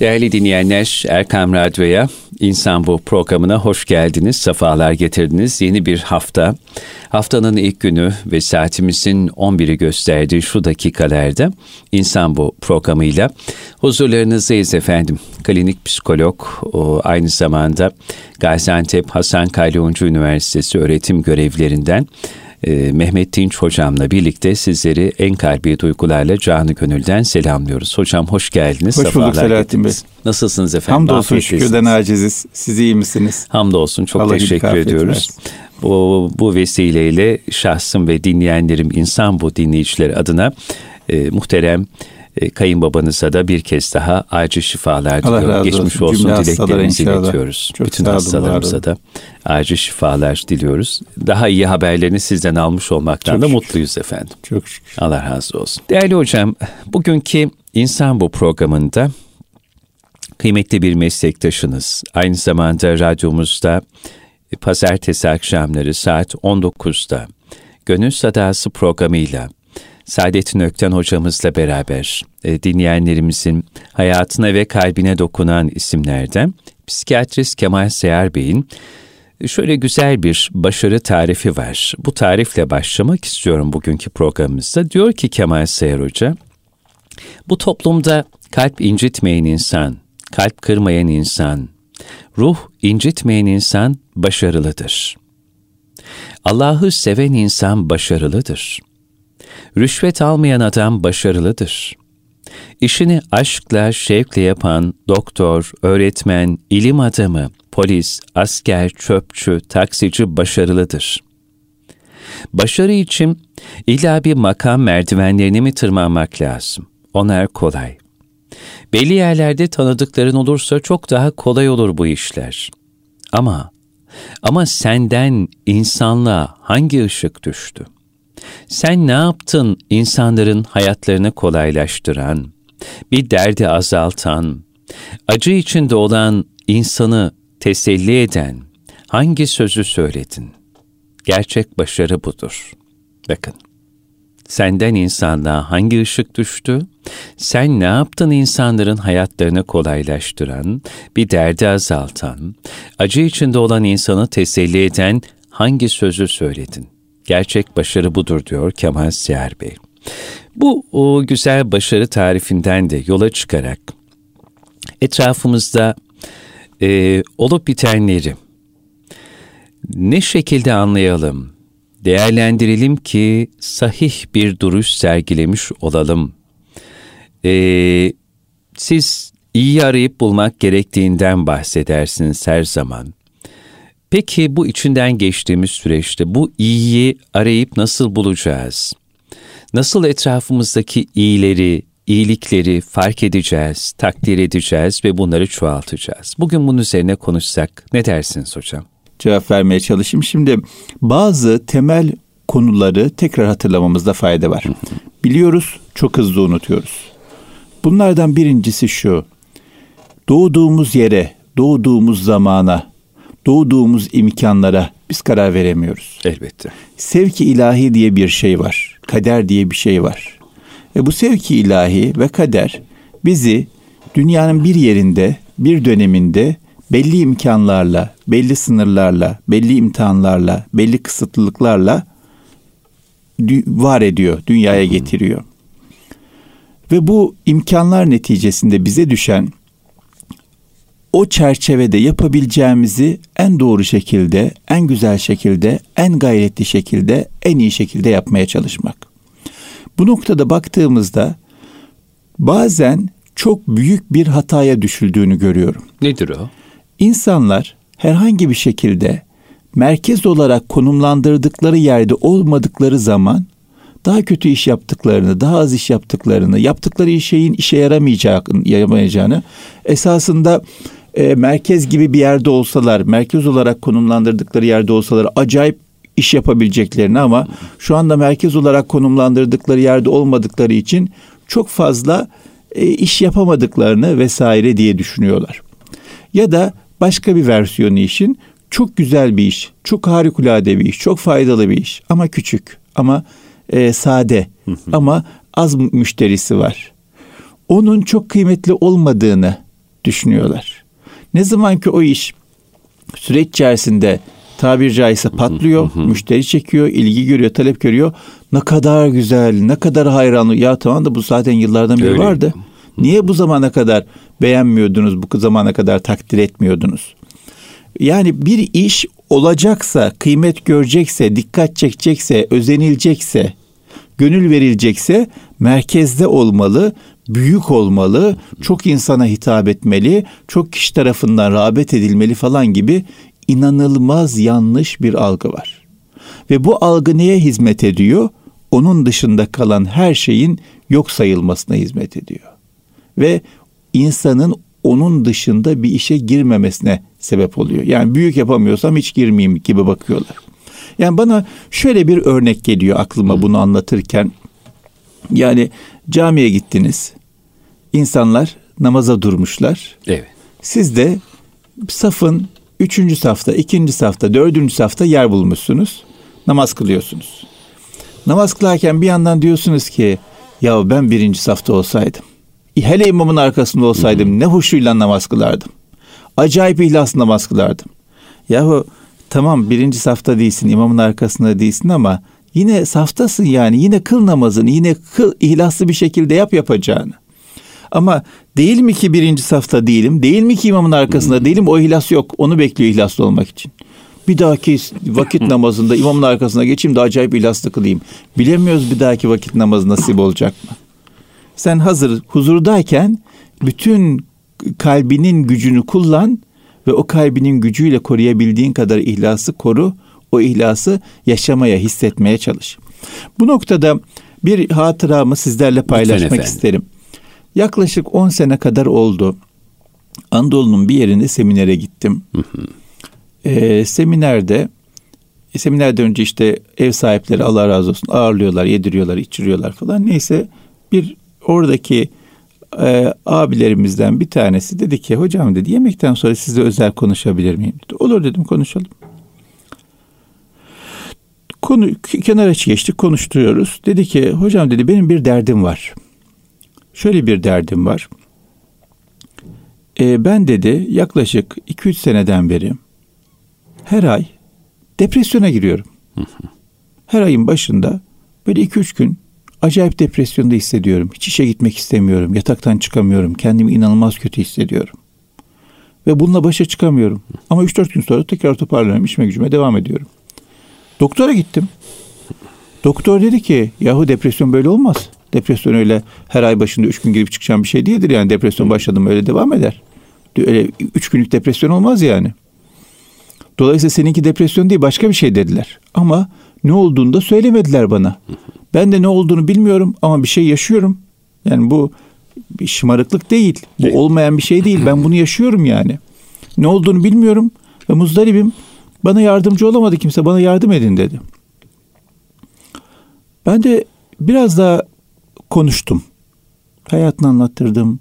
Değerli dinleyenler, Erkam Radyo'ya, İnsan Bu programına hoş geldiniz, sefalar getirdiniz. Yeni bir hafta, haftanın ilk günü ve saatimizin 11'i gösterdiği şu dakikalarda İnsan Bu programıyla huzurlarınızdayız efendim. Klinik psikolog, aynı zamanda Gaziantep Hasan Kalyoncu Üniversitesi öğretim görevlerinden e, Mehmet Dinç hocamla birlikte sizleri en kalbi duygularla canı gönülden selamlıyoruz. Hocam hoş geldiniz. Hoş bulduk Selahattin Bey. Nasılsınız efendim? Hamdolsun şükürden aciziz. Siz iyi misiniz? Hamdolsun çok Allah teşekkür ediyoruz. Bu, bu vesileyle şahsım ve dinleyenlerim insan bu dinleyiciler adına e, muhterem kayınbabanıza da bir kez daha acil şifalar diliyorum. Geçmiş olsun, olsun dileklerimizi iletiyoruz. Çok Bütün hastalarımıza da acil şifalar diliyoruz. Daha iyi haberlerini sizden almış olmaktan Çok da şükür. mutluyuz efendim. Çok şükür. Allah razı olsun. Değerli hocam, bugünkü İnsan Bu programında kıymetli bir meslektaşınız. Aynı zamanda radyomuzda pazartesi akşamları saat 19'da Gönül Sadası programıyla Saadettin Ökten hocamızla beraber e, dinleyenlerimizin hayatına ve kalbine dokunan isimlerden psikiyatrist Kemal Seyar Bey'in şöyle güzel bir başarı tarifi var. Bu tarifle başlamak istiyorum bugünkü programımızda. Diyor ki Kemal Seyar Hoca, bu toplumda kalp incitmeyen insan, kalp kırmayan insan, ruh incitmeyen insan başarılıdır. Allah'ı seven insan başarılıdır. Rüşvet almayan adam başarılıdır. İşini aşkla, şevkle yapan doktor, öğretmen, ilim adamı, polis, asker, çöpçü, taksici başarılıdır. Başarı için illa bir makam merdivenlerini mi tırmanmak lazım? Onlar kolay. Belli yerlerde tanıdıkların olursa çok daha kolay olur bu işler. Ama, ama senden insanlığa hangi ışık düştü? Sen ne yaptın insanların hayatlarını kolaylaştıran, bir derdi azaltan, acı içinde olan insanı teselli eden hangi sözü söyledin? Gerçek başarı budur. Bakın, senden insanlığa hangi ışık düştü? Sen ne yaptın insanların hayatlarını kolaylaştıran, bir derdi azaltan, acı içinde olan insanı teselli eden hangi sözü söyledin? Gerçek başarı budur diyor Kemal Siyer Bey. Bu o güzel başarı tarifinden de yola çıkarak etrafımızda e, olup bitenleri ne şekilde anlayalım, değerlendirelim ki sahih bir duruş sergilemiş olalım. E, siz iyi arayıp bulmak gerektiğinden bahsedersiniz her zaman. Peki bu içinden geçtiğimiz süreçte bu iyiyi arayıp nasıl bulacağız? Nasıl etrafımızdaki iyileri, iyilikleri fark edeceğiz, takdir edeceğiz ve bunları çoğaltacağız? Bugün bunun üzerine konuşsak ne dersiniz hocam? Cevap vermeye çalışayım. Şimdi bazı temel konuları tekrar hatırlamamızda fayda var. Biliyoruz, çok hızlı unutuyoruz. Bunlardan birincisi şu. Doğduğumuz yere, doğduğumuz zamana, doğduğumuz imkanlara biz karar veremiyoruz. Elbette. Sevki ilahi diye bir şey var. Kader diye bir şey var. Ve bu sevki ilahi ve kader bizi dünyanın bir yerinde, bir döneminde belli imkanlarla, belli sınırlarla, belli imtihanlarla, belli kısıtlılıklarla var ediyor, dünyaya getiriyor. Ve bu imkanlar neticesinde bize düşen o çerçevede yapabileceğimizi en doğru şekilde, en güzel şekilde, en gayretli şekilde, en iyi şekilde yapmaya çalışmak. Bu noktada baktığımızda bazen çok büyük bir hataya düşüldüğünü görüyorum. Nedir o? İnsanlar herhangi bir şekilde merkez olarak konumlandırdıkları yerde olmadıkları zaman daha kötü iş yaptıklarını, daha az iş yaptıklarını, yaptıkları şeyin işe yaramayacağını, yaramayacağını esasında e, merkez gibi bir yerde olsalar, merkez olarak konumlandırdıkları yerde olsalar acayip iş yapabileceklerini ama şu anda merkez olarak konumlandırdıkları yerde olmadıkları için çok fazla e, iş yapamadıklarını vesaire diye düşünüyorlar. Ya da başka bir versiyonu işin çok güzel bir iş, çok harikulade bir iş, çok faydalı bir iş ama küçük ama e, sade ama az müşterisi var. Onun çok kıymetli olmadığını düşünüyorlar. Ne zaman ki o iş süreç içerisinde tabir caizse patlıyor, müşteri çekiyor, ilgi görüyor, talep görüyor. Ne kadar güzel, ne kadar hayranlı. Ya tamam da bu zaten yıllardan beri Öyle. vardı. Niye bu zamana kadar beğenmiyordunuz, bu zamana kadar takdir etmiyordunuz? Yani bir iş olacaksa, kıymet görecekse, dikkat çekecekse, özenilecekse, gönül verilecekse merkezde olmalı, büyük olmalı, çok insana hitap etmeli, çok kişi tarafından rağbet edilmeli falan gibi inanılmaz yanlış bir algı var. Ve bu algı neye hizmet ediyor? Onun dışında kalan her şeyin yok sayılmasına hizmet ediyor. Ve insanın onun dışında bir işe girmemesine sebep oluyor. Yani büyük yapamıyorsam hiç girmeyeyim gibi bakıyorlar. Yani bana şöyle bir örnek geliyor aklıma bunu anlatırken. Yani camiye gittiniz. İnsanlar namaza durmuşlar. Evet. Siz de safın üçüncü safta, ikinci safta, dördüncü safta yer bulmuşsunuz. Namaz kılıyorsunuz. Namaz kılarken bir yandan diyorsunuz ki ya ben birinci safta olsaydım. Hele imamın arkasında olsaydım ne huşuyla namaz kılardım. Acayip ihlaslı namaz kılardım. Yahu tamam birinci safta değilsin, imamın arkasında değilsin ama yine saftasın yani. Yine kıl namazını, yine kıl ihlaslı bir şekilde yap yapacağını. Ama değil mi ki birinci safta değilim? Değil mi ki imamın arkasında değilim? O ihlas yok. Onu bekliyor ihlaslı olmak için. Bir dahaki vakit namazında imamın arkasına geçeyim de acayip ihlaslı kılayım. Bilemiyoruz bir dahaki vakit namazı nasip olacak mı? Sen hazır huzurdayken bütün kalbinin gücünü kullan ve o kalbinin gücüyle koruyabildiğin kadar ihlası koru. O ihlası yaşamaya, hissetmeye çalış. Bu noktada bir hatıramı sizlerle paylaşmak isterim. Yaklaşık 10 sene kadar oldu. Anadolu'nun bir yerinde seminere gittim. Ee, seminerde e, seminerden önce işte ev sahipleri Allah razı olsun ağırlıyorlar, yediriyorlar, içiriyorlar falan. Neyse bir oradaki e, abilerimizden bir tanesi dedi ki hocam dedi yemekten sonra sizle özel konuşabilir miyim? Dedi. Olur dedim konuşalım. Konu kenara geçtik konuşturuyoruz. Dedi ki hocam dedi benim bir derdim var. Şöyle bir derdim var. E, ben dedi yaklaşık 2-3 seneden beri her ay depresyona giriyorum. Her ayın başında böyle 2-3 gün acayip depresyonda hissediyorum. Hiç işe gitmek istemiyorum. Yataktan çıkamıyorum. Kendimi inanılmaz kötü hissediyorum. Ve bununla başa çıkamıyorum. Ama 3-4 gün sonra tekrar toparlanıyorum. İşime gücüme devam ediyorum. Doktora gittim. Doktor dedi ki yahu depresyon böyle olmaz. Depresyon öyle her ay başında 3 gün girip çıkacağım bir şey değildir. Yani depresyon başladım öyle devam eder. Öyle 3 günlük depresyon olmaz yani. Dolayısıyla seninki depresyon değil başka bir şey dediler. Ama ne olduğunu da söylemediler bana. Ben de ne olduğunu bilmiyorum ama bir şey yaşıyorum. Yani bu bir şımarıklık değil. Bu olmayan bir şey değil. Ben bunu yaşıyorum yani. Ne olduğunu bilmiyorum ve muzdaribim. Bana yardımcı olamadı kimse. Bana yardım edin dedi. Ben de biraz daha konuştum. Hayatını anlattırdım.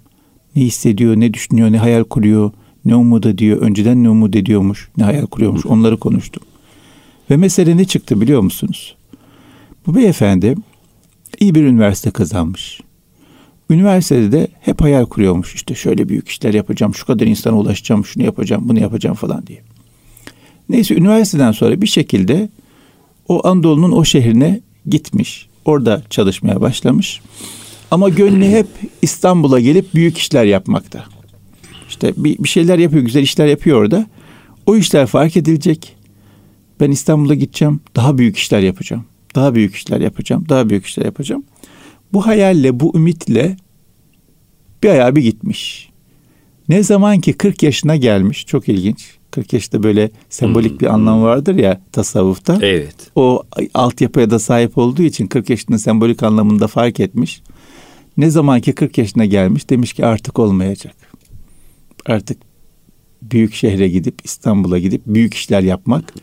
Ne hissediyor, ne düşünüyor, ne hayal kuruyor, ne umut ediyor, önceden ne umut ediyormuş, ne hayal kuruyormuş onları konuştum. Ve mesele ne çıktı biliyor musunuz? Bu beyefendi iyi bir üniversite kazanmış. Üniversitede de hep hayal kuruyormuş. İşte şöyle büyük işler yapacağım, şu kadar insana ulaşacağım, şunu yapacağım, bunu yapacağım falan diye. Neyse üniversiteden sonra bir şekilde o Anadolu'nun o şehrine gitmiş. Orada çalışmaya başlamış. Ama gönlü hep İstanbul'a gelip büyük işler yapmakta. İşte bir, bir şeyler yapıyor, güzel işler yapıyor orada. O işler fark edilecek. Ben İstanbul'a gideceğim, daha büyük işler yapacağım. Daha büyük işler yapacağım, daha büyük işler yapacağım. Bu hayalle, bu ümitle bir ayağı bir gitmiş. Ne zaman ki 40 yaşına gelmiş, çok ilginç. 40 yaşta böyle sembolik bir anlam vardır ya tasavvufta. Evet. O altyapıya da sahip olduğu için 40 yaşının sembolik anlamında fark etmiş. Ne zaman ki 40 yaşına gelmiş demiş ki artık olmayacak. Artık büyük şehre gidip İstanbul'a gidip büyük işler yapmak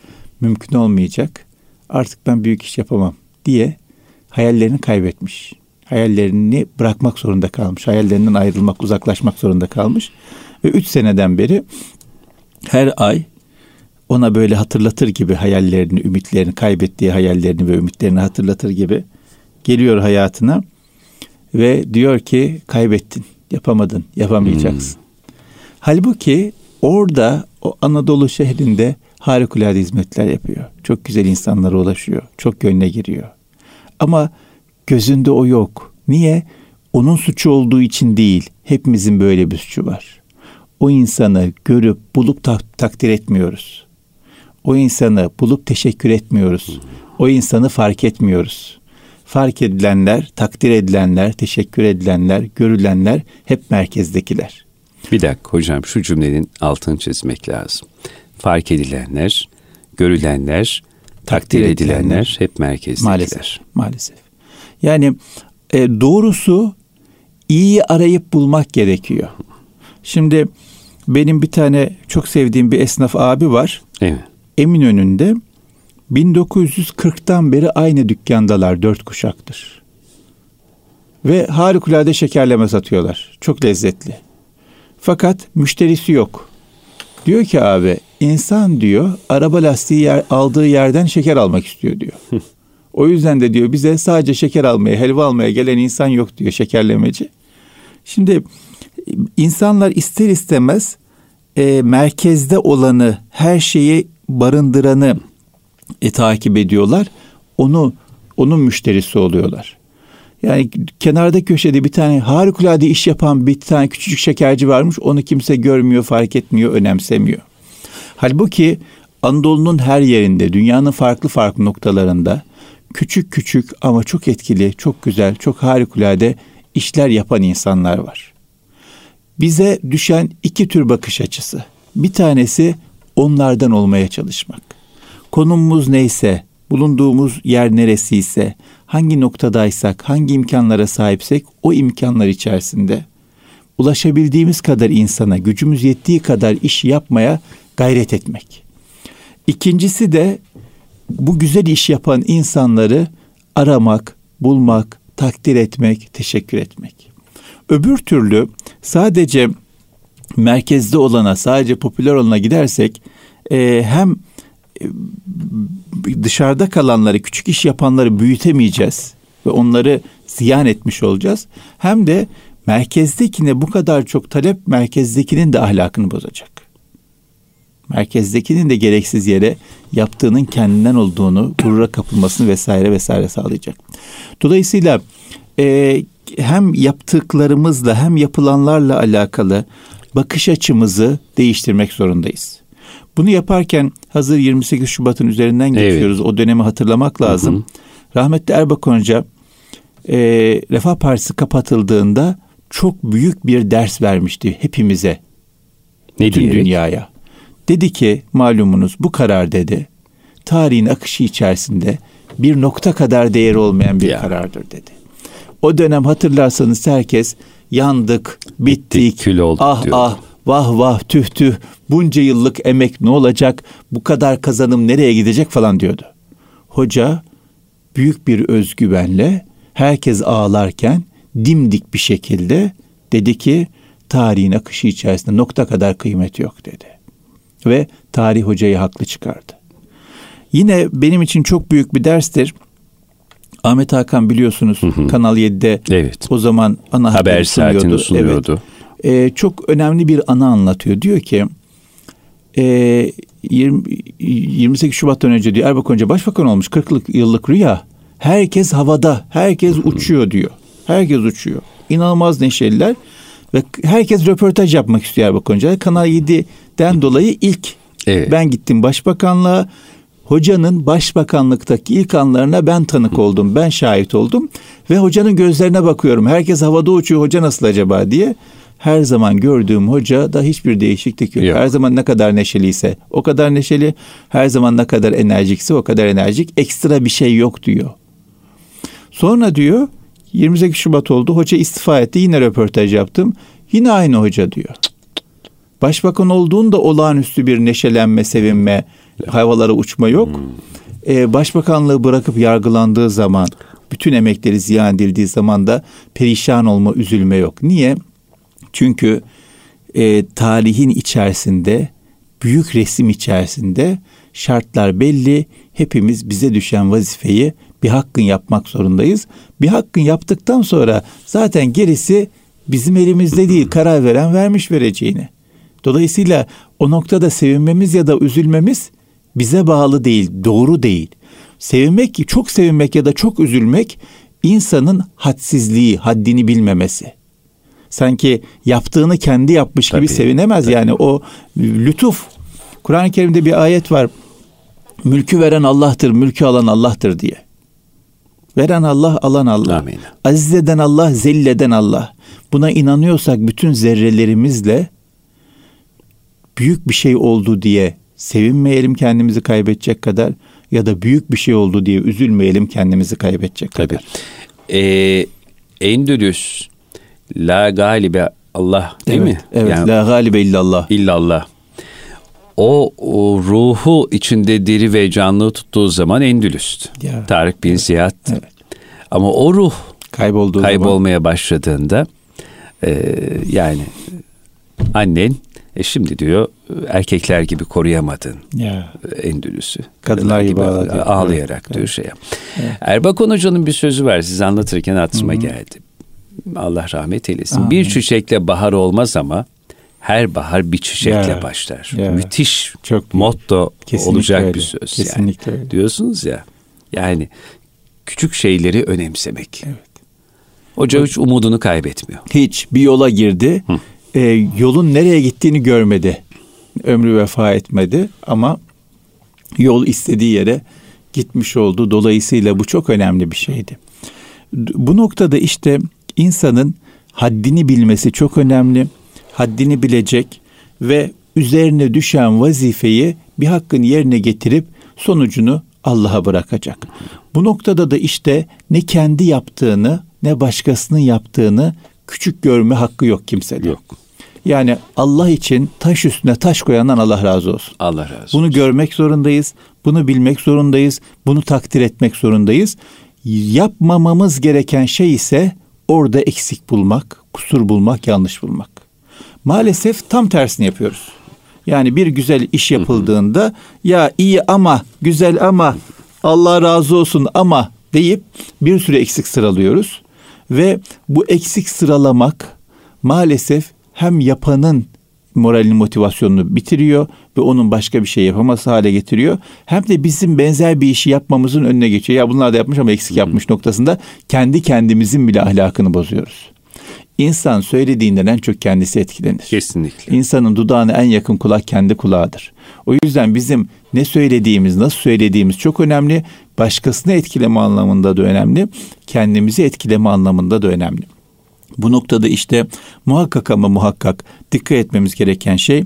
mümkün olmayacak. Artık ben büyük iş yapamam diye hayallerini kaybetmiş. Hayallerini bırakmak zorunda kalmış. Hayallerinden ayrılmak, uzaklaşmak zorunda kalmış. Ve üç seneden beri her ay ona böyle hatırlatır gibi hayallerini, ümitlerini, kaybettiği hayallerini ve ümitlerini hatırlatır gibi geliyor hayatına ve diyor ki kaybettin, yapamadın, yapamayacaksın. Halbuki orada o Anadolu şehrinde harikulade hizmetler yapıyor. Çok güzel insanlara ulaşıyor. Çok gönle giriyor. Ama gözünde o yok. Niye? Onun suçu olduğu için değil. Hepimizin böyle bir suçu var. O insanı görüp bulup tak- takdir etmiyoruz. O insanı bulup teşekkür etmiyoruz. O insanı fark etmiyoruz. Fark edilenler, takdir edilenler, teşekkür edilenler, görülenler hep merkezdekiler. Bir dakika hocam şu cümlenin altını çizmek lazım. Fark edilenler, görülenler, takdir, Takdir edilenler, edilenler. hep merkezdekiler. Maalesef. Maalesef. Yani e, doğrusu iyiyi arayıp bulmak gerekiyor. Şimdi benim bir tane çok sevdiğim bir esnaf abi var. Evet. Eminönü'nde 1940'tan beri aynı dükkandalar dört kuşaktır. Ve harikulade şekerleme satıyorlar. Çok lezzetli. Fakat müşterisi yok. Diyor ki abi insan diyor araba lastiği yer, aldığı yerden şeker almak istiyor diyor. o yüzden de diyor bize sadece şeker almaya, helva almaya gelen insan yok diyor şekerlemeci. Şimdi insanlar ister istemez e, merkezde olanı, her şeyi barındıranı e, takip ediyorlar. Onu onun müşterisi oluyorlar. Yani kenarda köşede bir tane harikulade iş yapan bir tane küçücük şekerci varmış. Onu kimse görmüyor, fark etmiyor, önemsemiyor. Halbuki Anadolu'nun her yerinde, dünyanın farklı farklı noktalarında küçük küçük ama çok etkili, çok güzel, çok harikulade işler yapan insanlar var. Bize düşen iki tür bakış açısı. Bir tanesi onlardan olmaya çalışmak. Konumumuz neyse, bulunduğumuz yer neresiyse, hangi noktadaysak, hangi imkanlara sahipsek o imkanlar içerisinde ulaşabildiğimiz kadar insana, gücümüz yettiği kadar iş yapmaya gayret etmek. İkincisi de bu güzel iş yapan insanları aramak, bulmak, takdir etmek, teşekkür etmek. Öbür türlü sadece merkezde olana, sadece popüler olana gidersek e, hem e, dışarıda kalanları, küçük iş yapanları büyütemeyeceğiz ve onları ziyan etmiş olacağız. Hem de merkezdekine bu kadar çok talep merkezdekinin de ahlakını bozacak. Merkezdekinin de gereksiz yere yaptığının kendinden olduğunu, gurura kapılmasını vesaire vesaire sağlayacak. Dolayısıyla e, hem yaptıklarımızla hem yapılanlarla alakalı bakış açımızı değiştirmek zorundayız. Bunu yaparken hazır 28 Şubat'ın üzerinden geçiyoruz. Evet. O dönemi hatırlamak lazım. Hı hı. Rahmetli Erbakan Hoca e, Refah Partisi kapatıldığında çok büyük bir ders vermişti hepimize. Ne bütün diyerek? dünyaya. Dedi ki malumunuz bu karar dedi. Tarihin akışı içerisinde bir nokta kadar değeri olmayan bir Ya. karardır dedi. O dönem hatırlarsanız herkes yandık, bittik, Bittik, kül olduk ah diyordu. ah, vah vah, tüh tüh, bunca yıllık emek ne olacak, bu kadar kazanım nereye gidecek falan diyordu. Hoca büyük bir özgüvenle herkes ağlarken dimdik bir şekilde dedi ki tarihin akışı içerisinde nokta kadar kıymet yok dedi. Ve tarih hocayı haklı çıkardı. Yine benim için çok büyük bir derstir. Ahmet Hakan biliyorsunuz Kanal 7'de Evet. o zaman ana Haber saatini sunuyordu. sunuyordu. Evet. Ee, çok önemli bir anı anlatıyor. Diyor ki e, 20, 28 Şubat'tan önce diyor Erbakan Hoca başbakan olmuş 40 yıllık rüya. Herkes havada, herkes uçuyor diyor. Herkes uçuyor. İnanılmaz neşeliler ve herkes röportaj yapmak istiyor Erbakan Hoca. Kanal 7'den dolayı ilk Evet. ben gittim başbakanlığa. Hocanın başbakanlıktaki ilk anlarına ben tanık oldum. Ben şahit oldum. Ve hocanın gözlerine bakıyorum. Herkes havada uçuyor. Hoca nasıl acaba diye. Her zaman gördüğüm hoca da hiçbir değişiklik yok. Yok. Her zaman ne kadar neşeliyse o kadar neşeli. Her zaman ne kadar enerjikse o kadar enerjik. Ekstra bir şey yok diyor. Sonra diyor 28 Şubat oldu. Hoca istifa etti. Yine röportaj yaptım. Yine aynı hoca diyor. Başbakan olduğunda olağanüstü bir neşelenme, sevinme, havalara uçma yok. Ee, başbakanlığı bırakıp yargılandığı zaman, bütün emekleri ziyan edildiği zaman da perişan olma, üzülme yok. Niye? Çünkü e, tarihin içerisinde, büyük resim içerisinde şartlar belli. Hepimiz bize düşen vazifeyi bir hakkın yapmak zorundayız. Bir hakkın yaptıktan sonra zaten gerisi bizim elimizde değil. Karar veren vermiş vereceğini. Dolayısıyla o noktada sevinmemiz ya da üzülmemiz bize bağlı değil, doğru değil. Sevinmek, çok sevinmek ya da çok üzülmek insanın hadsizliği, haddini bilmemesi. Sanki yaptığını kendi yapmış gibi Tabii, sevinemez tabii. yani o lütuf. Kur'an-ı Kerim'de bir ayet var. Mülkü veren Allah'tır, mülkü alan Allah'tır diye. Veren Allah, alan Allah. Amin. Aziz eden Allah, zelleden Allah. Buna inanıyorsak bütün zerrelerimizle büyük bir şey oldu diye sevinmeyelim kendimizi kaybedecek kadar ya da büyük bir şey oldu diye üzülmeyelim kendimizi kaybedecek Tabii. kadar. Ee, Endülüs, La Galibe Allah değil evet, mi? Evet. Yani La galibe illallah. illallah. O, o ruhu içinde diri ve canlı tuttuğu zaman Endülüs'tü. Ya, Tarık bin Ziyad'tı. evet. Ama o ruh Kaybolduğu zaman. kaybolmaya başladığında e, yani annen e şimdi diyor erkekler gibi koruyamadın Ya. Endülüs'ü. Kadınlar gibi ağladı. ağlayarak Evet, diyor şey. Erbakan Hoca'nın bir sözü var. Siz anlatırken aklıma geldi. Allah rahmet eylesin. Amin. Bir çiçekle bahar olmaz ama her bahar bir çiçekle Ya, başlar. ya. Müthiş Çok büyük. motto Kesinlikle olacak öyle. bir söz. Kesinlikle yani. öyle. Diyorsunuz ya. Yani küçük şeyleri önemsemek. Evet. Hoca hiç umudunu kaybetmiyor. Hiç bir yola girdi. E, yolun nereye gittiğini görmedi. Ömrü vefa etmedi ama yol istediği yere gitmiş oldu. Dolayısıyla bu çok önemli bir şeydi. Bu noktada işte insanın haddini bilmesi çok önemli. Haddini bilecek ve üzerine düşen vazifeyi bir hakkın yerine getirip sonucunu Allah'a bırakacak. Bu noktada da işte ne kendi yaptığını ne başkasının yaptığını küçük görme hakkı yok kimsede. Yok. Yani Allah için taş üstüne taş koyandan Allah razı olsun. Allah razı olsun. Bunu görmek zorundayız. Bunu bilmek zorundayız. Bunu takdir etmek zorundayız. Yapmamamız gereken şey ise orada eksik bulmak, kusur bulmak, yanlış bulmak. Maalesef tam tersini yapıyoruz. Yani bir güzel iş yapıldığında ya iyi ama, güzel ama, Allah razı olsun ama deyip bir sürü eksik sıralıyoruz. Ve bu eksik sıralamak maalesef hem yapanın moralini motivasyonunu bitiriyor ve onun başka bir şey yapaması hale getiriyor. Hem de bizim benzer bir işi yapmamızın önüne geçiyor. Ya bunlar da yapmış ama eksik yapmış noktasında kendi kendimizin bile ahlakını bozuyoruz. İnsan söylediğinden en çok kendisi etkilenir. Kesinlikle. İnsanın dudağına en yakın kulak kendi kulağıdır. O yüzden bizim ne söylediğimiz, nasıl söylediğimiz çok önemli. Başkasını etkileme anlamında da önemli. Kendimizi etkileme anlamında da önemli. Bu noktada işte muhakkak ama muhakkak dikkat etmemiz gereken şey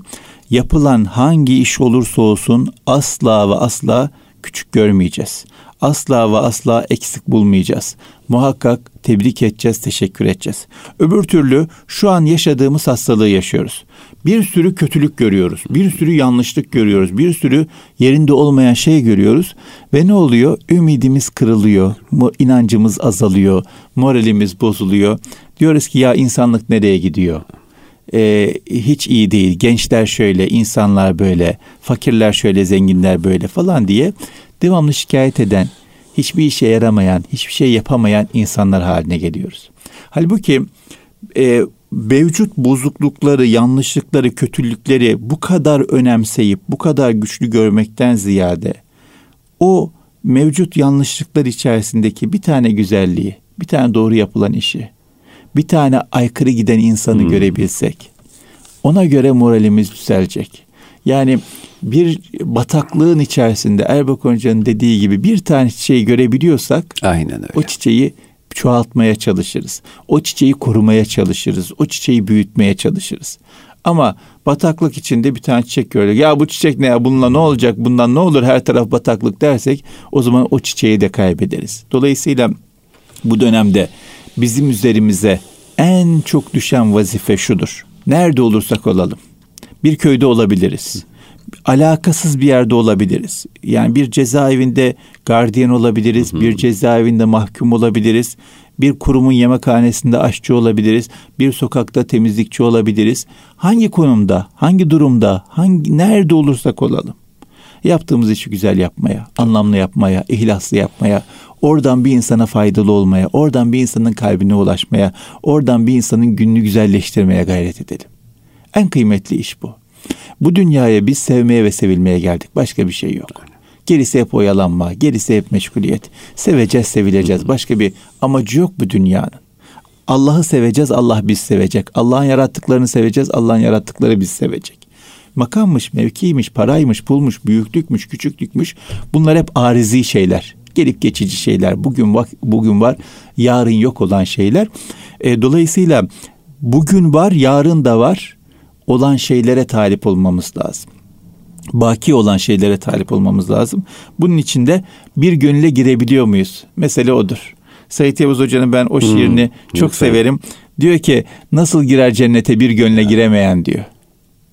yapılan hangi iş olursa olsun asla ve asla küçük görmeyeceğiz. Asla ve asla eksik bulmayacağız. Muhakkak tebrik edeceğiz, teşekkür edeceğiz. Öbür türlü şu an yaşadığımız hastalığı yaşıyoruz. Bir sürü kötülük görüyoruz. Bir sürü yanlışlık görüyoruz. Bir sürü yerinde olmayan şey görüyoruz. Ve ne oluyor? Ümidimiz kırılıyor. inancımız azalıyor. Moralimiz bozuluyor. Diyoruz ki ya insanlık nereye gidiyor? Ee, hiç iyi değil. Gençler şöyle, insanlar böyle, fakirler şöyle, zenginler böyle falan diye devamlı şikayet eden, hiçbir işe yaramayan, hiçbir şey yapamayan insanlar haline geliyoruz. Halbuki e, mevcut bozuklukları, yanlışlıkları, kötülükleri bu kadar önemseyip, bu kadar güçlü görmekten ziyade o mevcut yanlışlıklar içerisindeki bir tane güzelliği, bir tane doğru yapılan işi, bir tane aykırı giden insanı görebilsek, ona göre moralimiz düzelecek. Yani bir bataklığın içerisinde Erbakan Hoca'nın dediği gibi bir tane çiçeği görebiliyorsak Aynen öyle. o çiçeği çoğaltmaya çalışırız. O çiçeği korumaya çalışırız. O çiçeği büyütmeye çalışırız. Ama bataklık içinde bir tane çiçek gördük. Ya bu çiçek ne ya bununla ne olacak bundan ne olur her taraf bataklık dersek o zaman o çiçeği de kaybederiz. Dolayısıyla bu dönemde bizim üzerimize en çok düşen vazife şudur. Nerede olursak olalım. Bir köyde olabiliriz. Alakasız bir yerde olabiliriz. Yani bir cezaevinde gardiyan olabiliriz. Bir cezaevinde mahkum olabiliriz. Bir kurumun yemekhanesinde aşçı olabiliriz. Bir sokakta temizlikçi olabiliriz. Hangi konumda, hangi durumda, hangi nerede olursak olalım. Yaptığımız işi güzel yapmaya, anlamlı yapmaya, ihlaslı yapmaya, oradan bir insana faydalı olmaya, oradan bir insanın kalbine ulaşmaya, oradan bir insanın gününü güzelleştirmeye gayret edelim. En kıymetli iş bu. Bu dünyaya biz sevmeye ve sevilmeye geldik. Başka bir şey yok. Gerisi hep oyalanma, gerisi hep meşguliyet. Seveceğiz, sevileceğiz. Başka bir amacı yok bu dünyanın. Allah'ı seveceğiz, Allah biz sevecek. Allah'ın yarattıklarını seveceğiz, Allah'ın yarattıkları biz sevecek. Makammış, mevkiymiş, paraymış, pulmuş, büyüklükmüş, küçüklükmüş. Bunlar hep arizi şeyler. Gelip geçici şeyler. Bugün bak, bugün var, yarın yok olan şeyler. E, dolayısıyla bugün var, yarın da var olan şeylere talip olmamız lazım. Baki olan şeylere talip olmamız lazım. Bunun için de bir gönüle girebiliyor muyuz? Mesele odur. Said Yavuz Hoca'nın ben o şiirini hmm, çok lütfen. severim. Diyor ki nasıl girer cennete bir gönle giremeyen diyor.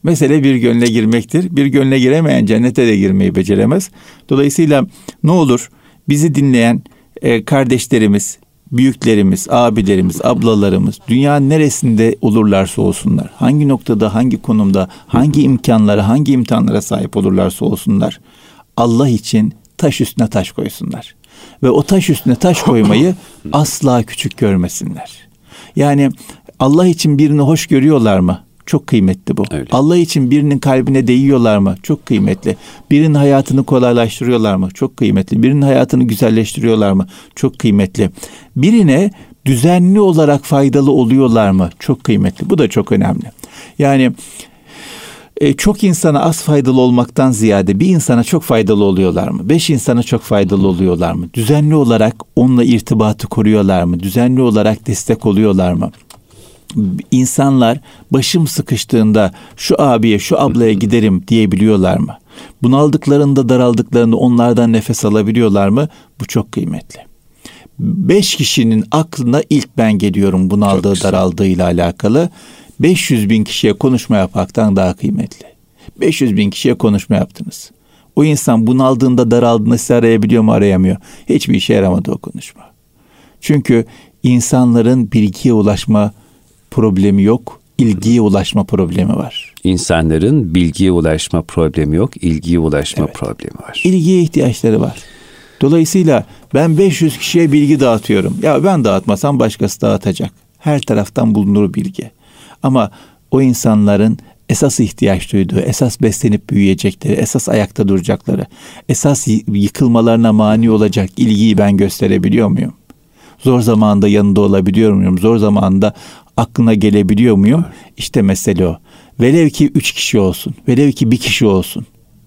Mesele bir gönle girmektir. Bir gönle giremeyen cennete de girmeyi beceremez. Dolayısıyla ne olur bizi dinleyen e, kardeşlerimiz, büyüklerimiz, abilerimiz, ablalarımız dünyanın neresinde olurlarsa olsunlar, hangi noktada, hangi konumda, hangi imkanlara, hangi imtihanlara sahip olurlarsa olsunlar, Allah için taş üstüne taş koysunlar. Ve o taş üstüne taş koymayı asla küçük görmesinler. Yani Allah için birini hoş görüyorlar mı? Çok kıymetli bu. Öyle. Allah için birinin kalbine değiyorlar mı? Çok kıymetli. Birinin hayatını kolaylaştırıyorlar mı? Çok kıymetli. Birinin hayatını güzelleştiriyorlar mı? Çok kıymetli. Birine düzenli olarak faydalı oluyorlar mı? Çok kıymetli. Bu da çok önemli. Yani e, çok insana az faydalı olmaktan ziyade bir insana çok faydalı oluyorlar mı? Beş insana çok faydalı oluyorlar mı? Düzenli olarak onunla irtibatı koruyorlar mı? Düzenli olarak destek oluyorlar mı? İnsanlar başım sıkıştığında şu abiye şu ablaya giderim diyebiliyorlar mı? Bunaldıklarında daraldıklarında onlardan nefes alabiliyorlar mı? Bu çok kıymetli. Beş kişinin aklına ilk ben geliyorum bunaldığı daraldığıyla alakalı. 500 bin kişiye konuşma yapmaktan daha kıymetli. 500 bin kişiye konuşma yaptınız. O insan bunaldığında daraldığında sizi arayabiliyor mu arayamıyor. Hiçbir işe yaramadı o konuşma. Çünkü insanların bilgiye ulaşma problemi yok, ilgiye ulaşma problemi var. İnsanların bilgiye ulaşma problemi yok, ilgiye ulaşma evet. problemi var. İlgiye ihtiyaçları var. Dolayısıyla ben 500 kişiye bilgi dağıtıyorum. Ya ben dağıtmasam başkası dağıtacak. Her taraftan bulunur bilgi. Ama o insanların esas ihtiyaç duyduğu, esas beslenip büyüyecekleri, esas ayakta duracakları, esas yıkılmalarına mani olacak ilgiyi ben gösterebiliyor muyum? Zor zamanda yanında olabiliyor muyum? Zor zamanda aklına gelebiliyor muyum? İşte mesele o. Velev ki üç kişi olsun, velev ki bir kişi olsun.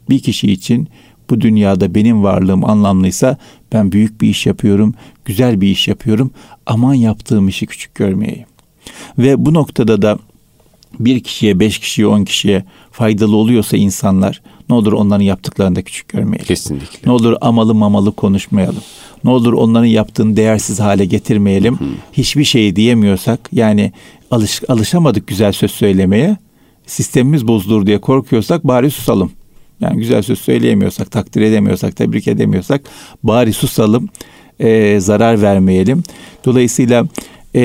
Bir kişi için bu dünyada benim varlığım anlamlıysa ben büyük bir iş yapıyorum, güzel bir iş yapıyorum. Aman yaptığım işi küçük görmeyeyim. Ve bu noktada da bir kişiye, beş kişiye, on kişiye faydalı oluyorsa insanlar ne olur onların yaptıklarını da küçük görmeyelim. Kesinlikle. Ne olur amalı mamalı konuşmayalım. Ne olur onların yaptığını değersiz hale getirmeyelim. Hı. Hiçbir şeyi diyemiyorsak yani alış, alışamadık güzel söz söylemeye. Sistemimiz bozulur diye korkuyorsak bari susalım. Yani güzel söz söyleyemiyorsak, takdir edemiyorsak, tebrik edemiyorsak bari susalım, e, zarar vermeyelim. Dolayısıyla e,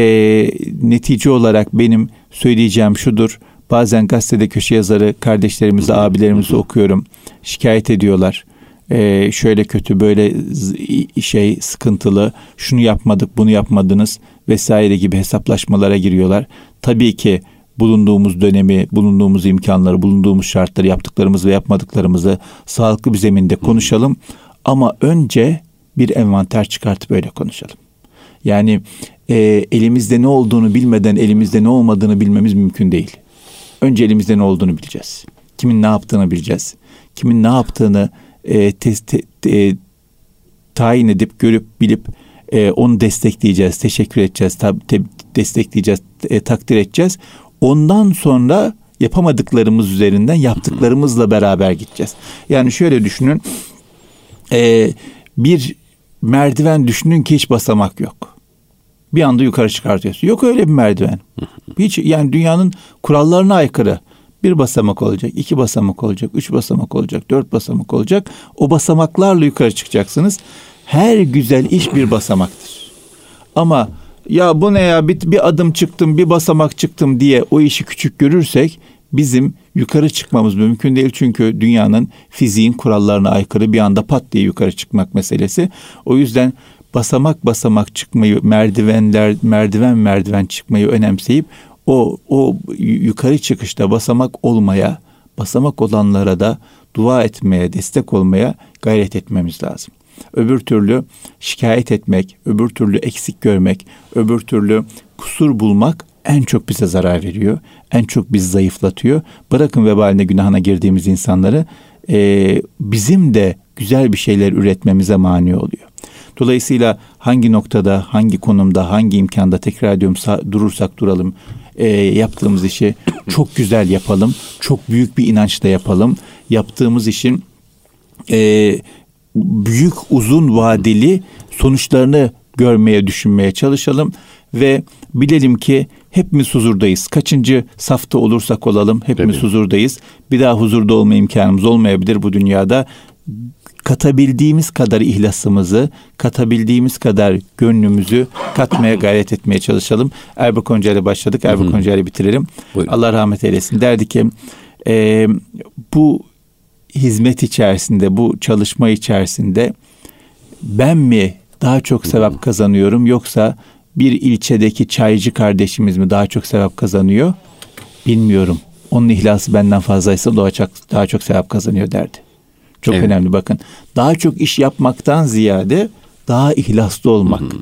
netice olarak benim söyleyeceğim şudur. Bazen gazetede köşe yazarı kardeşlerimizi, abilerimizi okuyorum. Şikayet ediyorlar. Ee, şöyle kötü, böyle şey sıkıntılı, şunu yapmadık, bunu yapmadınız vesaire gibi hesaplaşmalara giriyorlar. Tabii ki bulunduğumuz dönemi, bulunduğumuz imkanları, bulunduğumuz şartları, yaptıklarımızı ve yapmadıklarımızı sağlıklı bir zeminde konuşalım. Ama önce bir envanter çıkartıp böyle konuşalım. Yani e, elimizde ne olduğunu bilmeden elimizde ne olmadığını bilmemiz mümkün değil. Önce elimizde ne olduğunu bileceğiz. Kimin ne yaptığını bileceğiz. Kimin ne yaptığını e, te, te, te, tayin edip görüp bilip e, onu destekleyeceğiz, teşekkür edeceğiz, tab, te, destekleyeceğiz, e, takdir edeceğiz. Ondan sonra yapamadıklarımız üzerinden yaptıklarımızla beraber gideceğiz. Yani şöyle düşünün, e, bir merdiven düşünün ki hiç basamak yok. Bir anda yukarı çıkartıyorsun. Yok öyle bir merdiven. Hiç yani dünyanın kurallarına aykırı. Bir basamak olacak, iki basamak olacak, üç basamak olacak, dört basamak olacak. O basamaklarla yukarı çıkacaksınız. Her güzel iş bir basamaktır. Ama ya bu ne ya bir, bir adım çıktım, bir basamak çıktım diye o işi küçük görürsek bizim yukarı çıkmamız mümkün değil. Çünkü dünyanın fiziğin kurallarına aykırı bir anda pat diye yukarı çıkmak meselesi. O yüzden basamak basamak çıkmayı, merdivenler merdiven merdiven çıkmayı önemseyip o o yukarı çıkışta basamak olmaya basamak olanlara da dua etmeye, destek olmaya gayret etmemiz lazım. Öbür türlü şikayet etmek, öbür türlü eksik görmek, öbür türlü kusur bulmak en çok bize zarar veriyor. En çok bizi zayıflatıyor. Bırakın vebaline günahına girdiğimiz insanları e, bizim de güzel bir şeyler üretmemize mani oluyor. Dolayısıyla hangi noktada, hangi konumda, hangi imkanda tekrar ediyorum durursak duralım e, yaptığımız işi çok güzel yapalım. Çok büyük bir inançla yapalım. Yaptığımız işin e, büyük uzun vadeli sonuçlarını görmeye düşünmeye çalışalım ve bilelim ki hepimiz huzurdayız. Kaçıncı safta olursak olalım hepimiz Tabii. huzurdayız. Bir daha huzurda olma imkanımız olmayabilir bu dünyada. Katabildiğimiz kadar ihlasımızı, katabildiğimiz kadar gönlümüzü katmaya gayret etmeye çalışalım. Erbek Honca ile başladık. Erbek Honca ile bitirelim. Buyurun. Allah rahmet eylesin. Derdi ki e, bu hizmet içerisinde, bu çalışma içerisinde ben mi daha çok sevap kazanıyorum yoksa bir ilçedeki çaycı kardeşimiz mi daha çok sevap kazanıyor? Bilmiyorum. Onun ihlası benden fazlaysa daha çok, daha çok sevap kazanıyor derdi. Çok evet. önemli bakın. Daha çok iş yapmaktan ziyade daha ihlaslı olmak. Hı hı.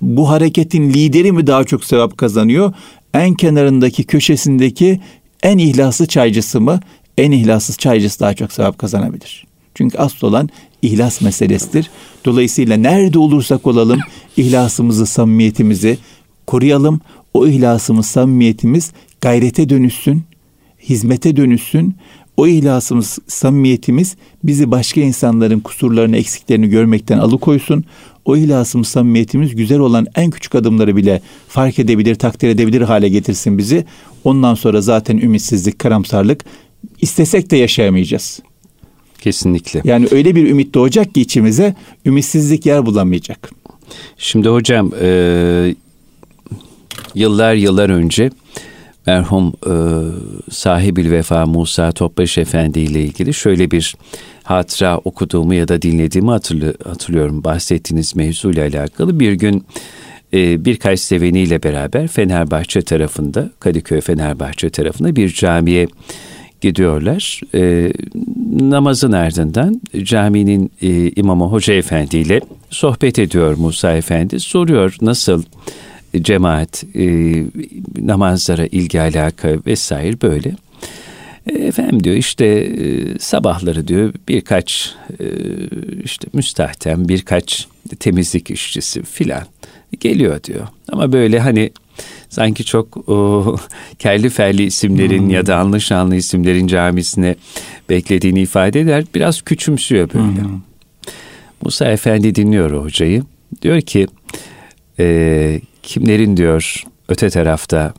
Bu hareketin lideri mi daha çok sevap kazanıyor? En kenarındaki köşesindeki en ihlaslı çaycısı mı? En ihlassız çaycısı daha çok sevap kazanabilir. Çünkü asıl olan ihlas meselesidir. Dolayısıyla nerede olursak olalım ihlasımızı, samimiyetimizi koruyalım. O ihlasımız, samimiyetimiz gayrete dönüşsün, hizmete dönüşsün. O ihlasımız, samimiyetimiz bizi başka insanların kusurlarını, eksiklerini görmekten alıkoysun. O ihlasımız, samimiyetimiz güzel olan en küçük adımları bile fark edebilir, takdir edebilir hale getirsin bizi. Ondan sonra zaten ümitsizlik, karamsarlık istesek de yaşayamayacağız. Kesinlikle. Yani öyle bir ümit doğacak ki içimize ümitsizlik yer bulamayacak. Şimdi hocam e, yıllar yıllar önce merhum e, sahibil vefa Musa Topbaş Efendi ile ilgili şöyle bir hatıra okuduğumu ya da dinlediğimi hatırlı, hatırlıyorum. Bahsettiğiniz mevzuyla alakalı bir gün e, birkaç seveniyle beraber Fenerbahçe tarafında, Kadıköy Fenerbahçe tarafında bir camiye gidiyorlar. E, namazın ardından caminin e, imamı Hoca Efendi ile sohbet ediyor Musa Efendi. Soruyor nasıl cemaat, e, namazlara ilgi alaka vesaire böyle. E, efendim diyor işte e, sabahları diyor birkaç e, işte müstahtem birkaç temizlik işçisi filan geliyor diyor. Ama böyle hani sanki çok o, kelli felli isimlerin hmm. ya da anlı şanlı isimlerin camisine beklediğini ifade eder. Biraz küçümsüyor böyle. Hmm. Musa Efendi dinliyor hocayı. Diyor ki e, kimlerin diyor öte tarafta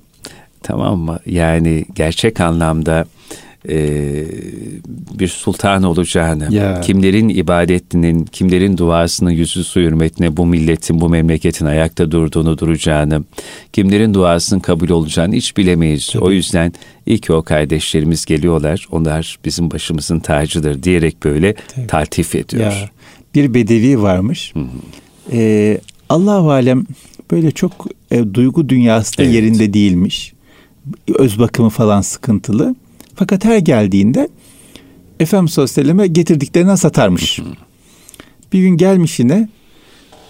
tamam mı? Yani gerçek anlamda e, bir sultan olacağını, ya. kimlerin ibadetinin, kimlerin duasının yüzü su hürmetine bu milletin, bu memleketin ayakta durduğunu duracağını, kimlerin duasının kabul olacağını hiç bilemeyiz. Tabii. O yüzden iyi ki o kardeşlerimiz geliyorlar, onlar bizim başımızın tacıdır diyerek böyle Tabii. taltif ediyor. Ya, bir bedevi varmış. Hı hı. Ee, Allah-u Alem böyle çok e, duygu dünyası da evet. yerinde değilmiş. Öz bakımı falan sıkıntılı. Fakat her geldiğinde Efendimiz sallallahu aleyhi ve selleme getirdiklerinden satarmış. Bir gün gelmiş yine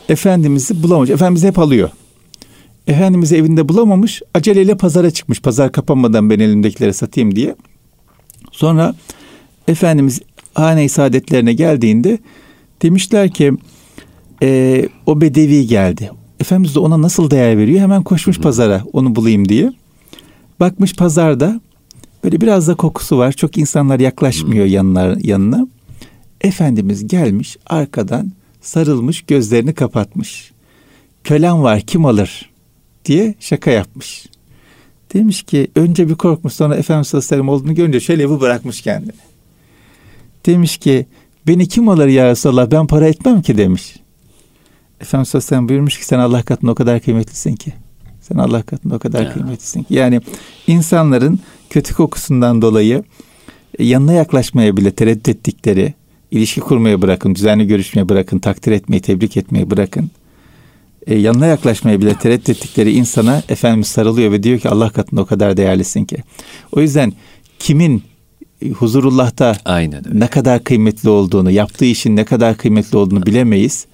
Efendimiz'i bulamamış. Efendimiz hep alıyor. Efendimiz'i evinde bulamamış. Aceleyle pazara çıkmış. Pazar kapanmadan ben elimdekileri satayım diye. Sonra Efendimiz hane-i saadetlerine geldiğinde demişler ki e, o bedevi geldi. Efendimiz de ona nasıl değer veriyor? Hemen koşmuş pazara onu bulayım diye. Bakmış pazarda Böyle biraz da kokusu var. Çok insanlar yaklaşmıyor yanlar, yanına. Efendimiz gelmiş arkadan sarılmış gözlerini kapatmış. Kölen var kim alır diye şaka yapmış. Demiş ki önce bir korkmuş sonra Efendimiz sallallahu olduğunu görünce şöyle bir bırakmış kendini. Demiş ki beni kim alır ya Resulallah ben para etmem ki demiş. Efendimiz sallallahu aleyhi ve sellem buyurmuş ki sen Allah katında o kadar kıymetlisin ki. Sen Allah katında o kadar ya. kıymetlisin ki. Yani insanların kötü kokusundan dolayı e, yanına yaklaşmaya bile tereddüt ettikleri, ilişki kurmaya bırakın, düzenli görüşmeye bırakın, takdir etmeyi, tebrik etmeyi bırakın. E, yanına yaklaşmaya bile tereddüt ettikleri insana Efendimiz sarılıyor ve diyor ki Allah katında o kadar değerlisin ki. O yüzden kimin huzurullah'ta Aynen öyle. ne kadar kıymetli olduğunu, yaptığı işin ne kadar kıymetli olduğunu bilemeyiz.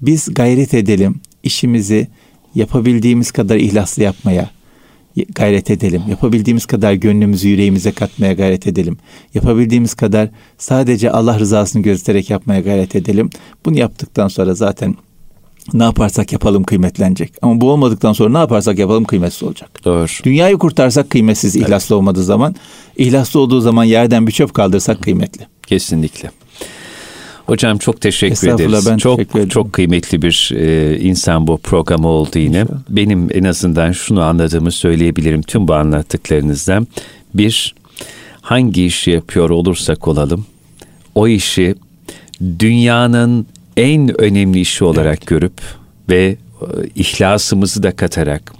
Biz gayret edelim, işimizi yapabildiğimiz kadar ihlaslı yapmaya gayret edelim. Yapabildiğimiz kadar gönlümüzü yüreğimize katmaya gayret edelim. Yapabildiğimiz kadar sadece Allah rızasını gözeterek yapmaya gayret edelim. Bunu yaptıktan sonra zaten ne yaparsak yapalım kıymetlenecek. Ama bu olmadıktan sonra ne yaparsak yapalım kıymetsiz olacak. Doğru. Dünyayı kurtarsak kıymetsiz ihlaslı olmadığı zaman, ihlaslı olduğu zaman yerden bir çöp kaldırsak kıymetli. Kesinlikle. Hocam çok teşekkür ederiz. ben çok teşekkür ederim. çok kıymetli bir e, insan bu programı oldu yine. İnşallah. Benim en azından şunu anladığımı söyleyebilirim tüm bu anlattıklarınızdan. Bir, hangi işi yapıyor olursak olalım, o işi dünyanın en önemli işi olarak görüp ve e, ihlasımızı da katarak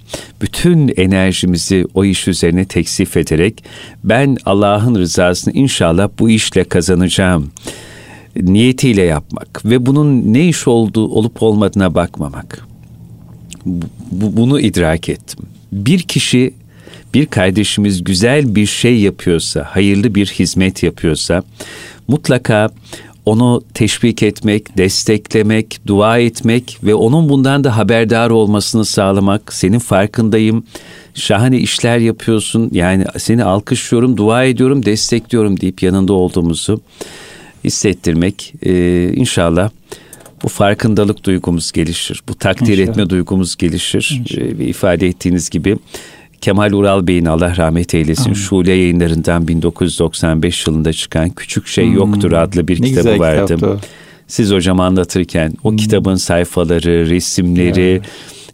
bütün enerjimizi o iş üzerine teksif ederek ben Allah'ın rızasını inşallah bu işle kazanacağım niyetiyle yapmak ve bunun ne iş olduğu olup olmadığına bakmamak. Bu, bu- bunu idrak ettim. Bir kişi bir kardeşimiz güzel bir şey yapıyorsa, hayırlı bir hizmet yapıyorsa mutlaka onu teşvik etmek, desteklemek, dua etmek ve onun bundan da haberdar olmasını sağlamak. Senin farkındayım. Şahane işler yapıyorsun. Yani seni alkışlıyorum, dua ediyorum, destekliyorum deyip yanında olduğumuzu hissettirmek e, inşallah bu farkındalık duygumuz gelişir. Bu takdir İnşallah. etme duygumuz gelişir. E, ifade ettiğiniz gibi Kemal Ural Bey'in Allah rahmet eylesin Şule yayınlarından 1995 yılında çıkan Küçük Şey Yoktur adlı bir Hmm. Ne kitabı vardı. kitaptı. Siz hocam anlatırken o kitabın sayfaları, resimleri,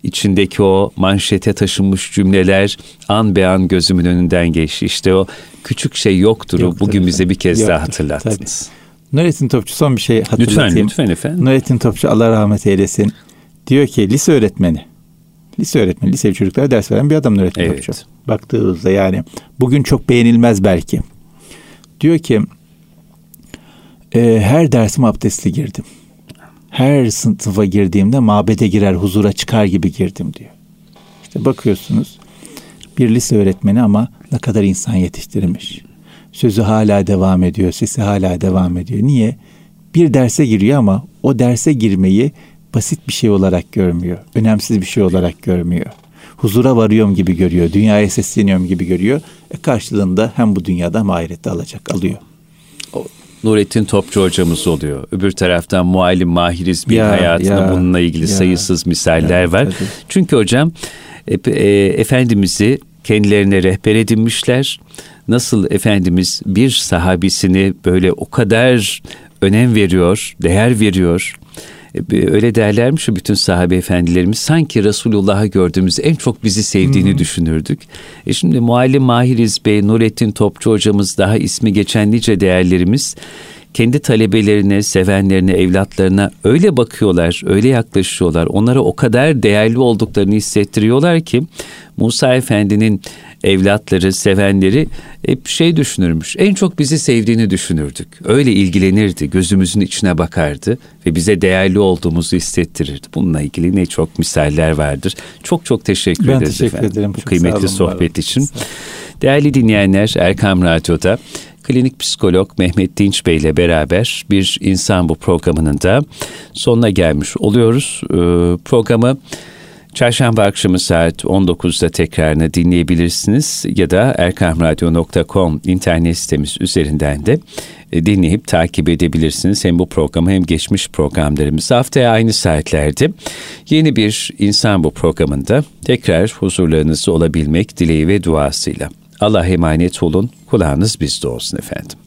içindeki o manşete taşınmış cümleler an be an gözümün önünden geçti. İşte o küçük şey yoktur. Yoktur Bugün bize bir kez daha Yoktur, hatırlattınız. Nurettin Topçu son bir şey Lütfen, hatırlatayım. lütfen efendim. Nurettin Topçu Allah rahmet eylesin. Diyor ki lise öğretmeni. Lise öğretmeni, lise çocuklara ders veren bir adam Nurettin Evet. Topçu. Baktığımızda yani bugün çok beğenilmez belki. Diyor ki "E, her dersime abdestli girdim. Her sınıfa girdiğimde mabede girer huzura çıkar gibi girdim diyor. İşte bakıyorsunuz bir lise öğretmeni ama ne kadar insan yetiştirmiş. Sözü hala devam ediyor, sesi hala devam ediyor. Niye? Bir derse giriyor ama o derse girmeyi basit bir şey olarak görmüyor. Önemsiz bir şey olarak görmüyor. Huzura varıyorum gibi görüyor. Dünyaya sesleniyorum gibi görüyor. E karşılığında hem bu dünyada hem ahirette alacak, alıyor. Nurettin Topçu hocamız oluyor. Öbür taraftan Muallim Mahiriz bir Ya, hayatında ya, bununla ilgili ya. sayısız misaller Ya, var. tabii. Çünkü hocam e, e, Efendimiz'i kendilerine rehber edinmişler. Nasıl Efendimiz bir sahabisini böyle o kadar önem veriyor, değer veriyor. E, Öyle derlermiş ya bütün sahabe efendilerimiz sanki Resulullah'ı gördüğümüz en çok bizi sevdiğini düşünürdük. E şimdi Muallim Mahiriz Bey, Nurettin Topçu hocamız daha ismi geçen nice değerlerimiz kendi talebelerine, sevenlerine, evlatlarına öyle bakıyorlar, öyle yaklaşıyorlar. Onlara o kadar değerli olduklarını hissettiriyorlar ki Musa Efendi'nin evlatları, sevenleri hep şey düşünürmüş. En çok bizi sevdiğini düşünürdük. Öyle ilgilenirdi, gözümüzün içine bakardı ve bize değerli olduğumuzu hissettirirdi. Bununla ilgili ne çok misaller vardır. Çok çok teşekkür Ben ederiz teşekkür efendim. ederim. Bu Çok kıymetli sohbet için. Değerli dinleyenler Erkam Radyo'da klinik psikolog Mehmet Dinç Bey ile beraber bir insan bu programının da sonuna gelmiş oluyoruz. Ee, programı Çarşamba akşamı saat 19'da tekrarını dinleyebilirsiniz ya da erkamradyo.com internet sitemiz üzerinden de e, dinleyip takip edebilirsiniz. Hem bu programı hem geçmiş programlarımızı haftaya aynı saatlerde yeni bir insan bu programında tekrar huzurlarınızda olabilmek dileği ve duasıyla. Allah emanet olun, kulağınız bizde olsun efendim.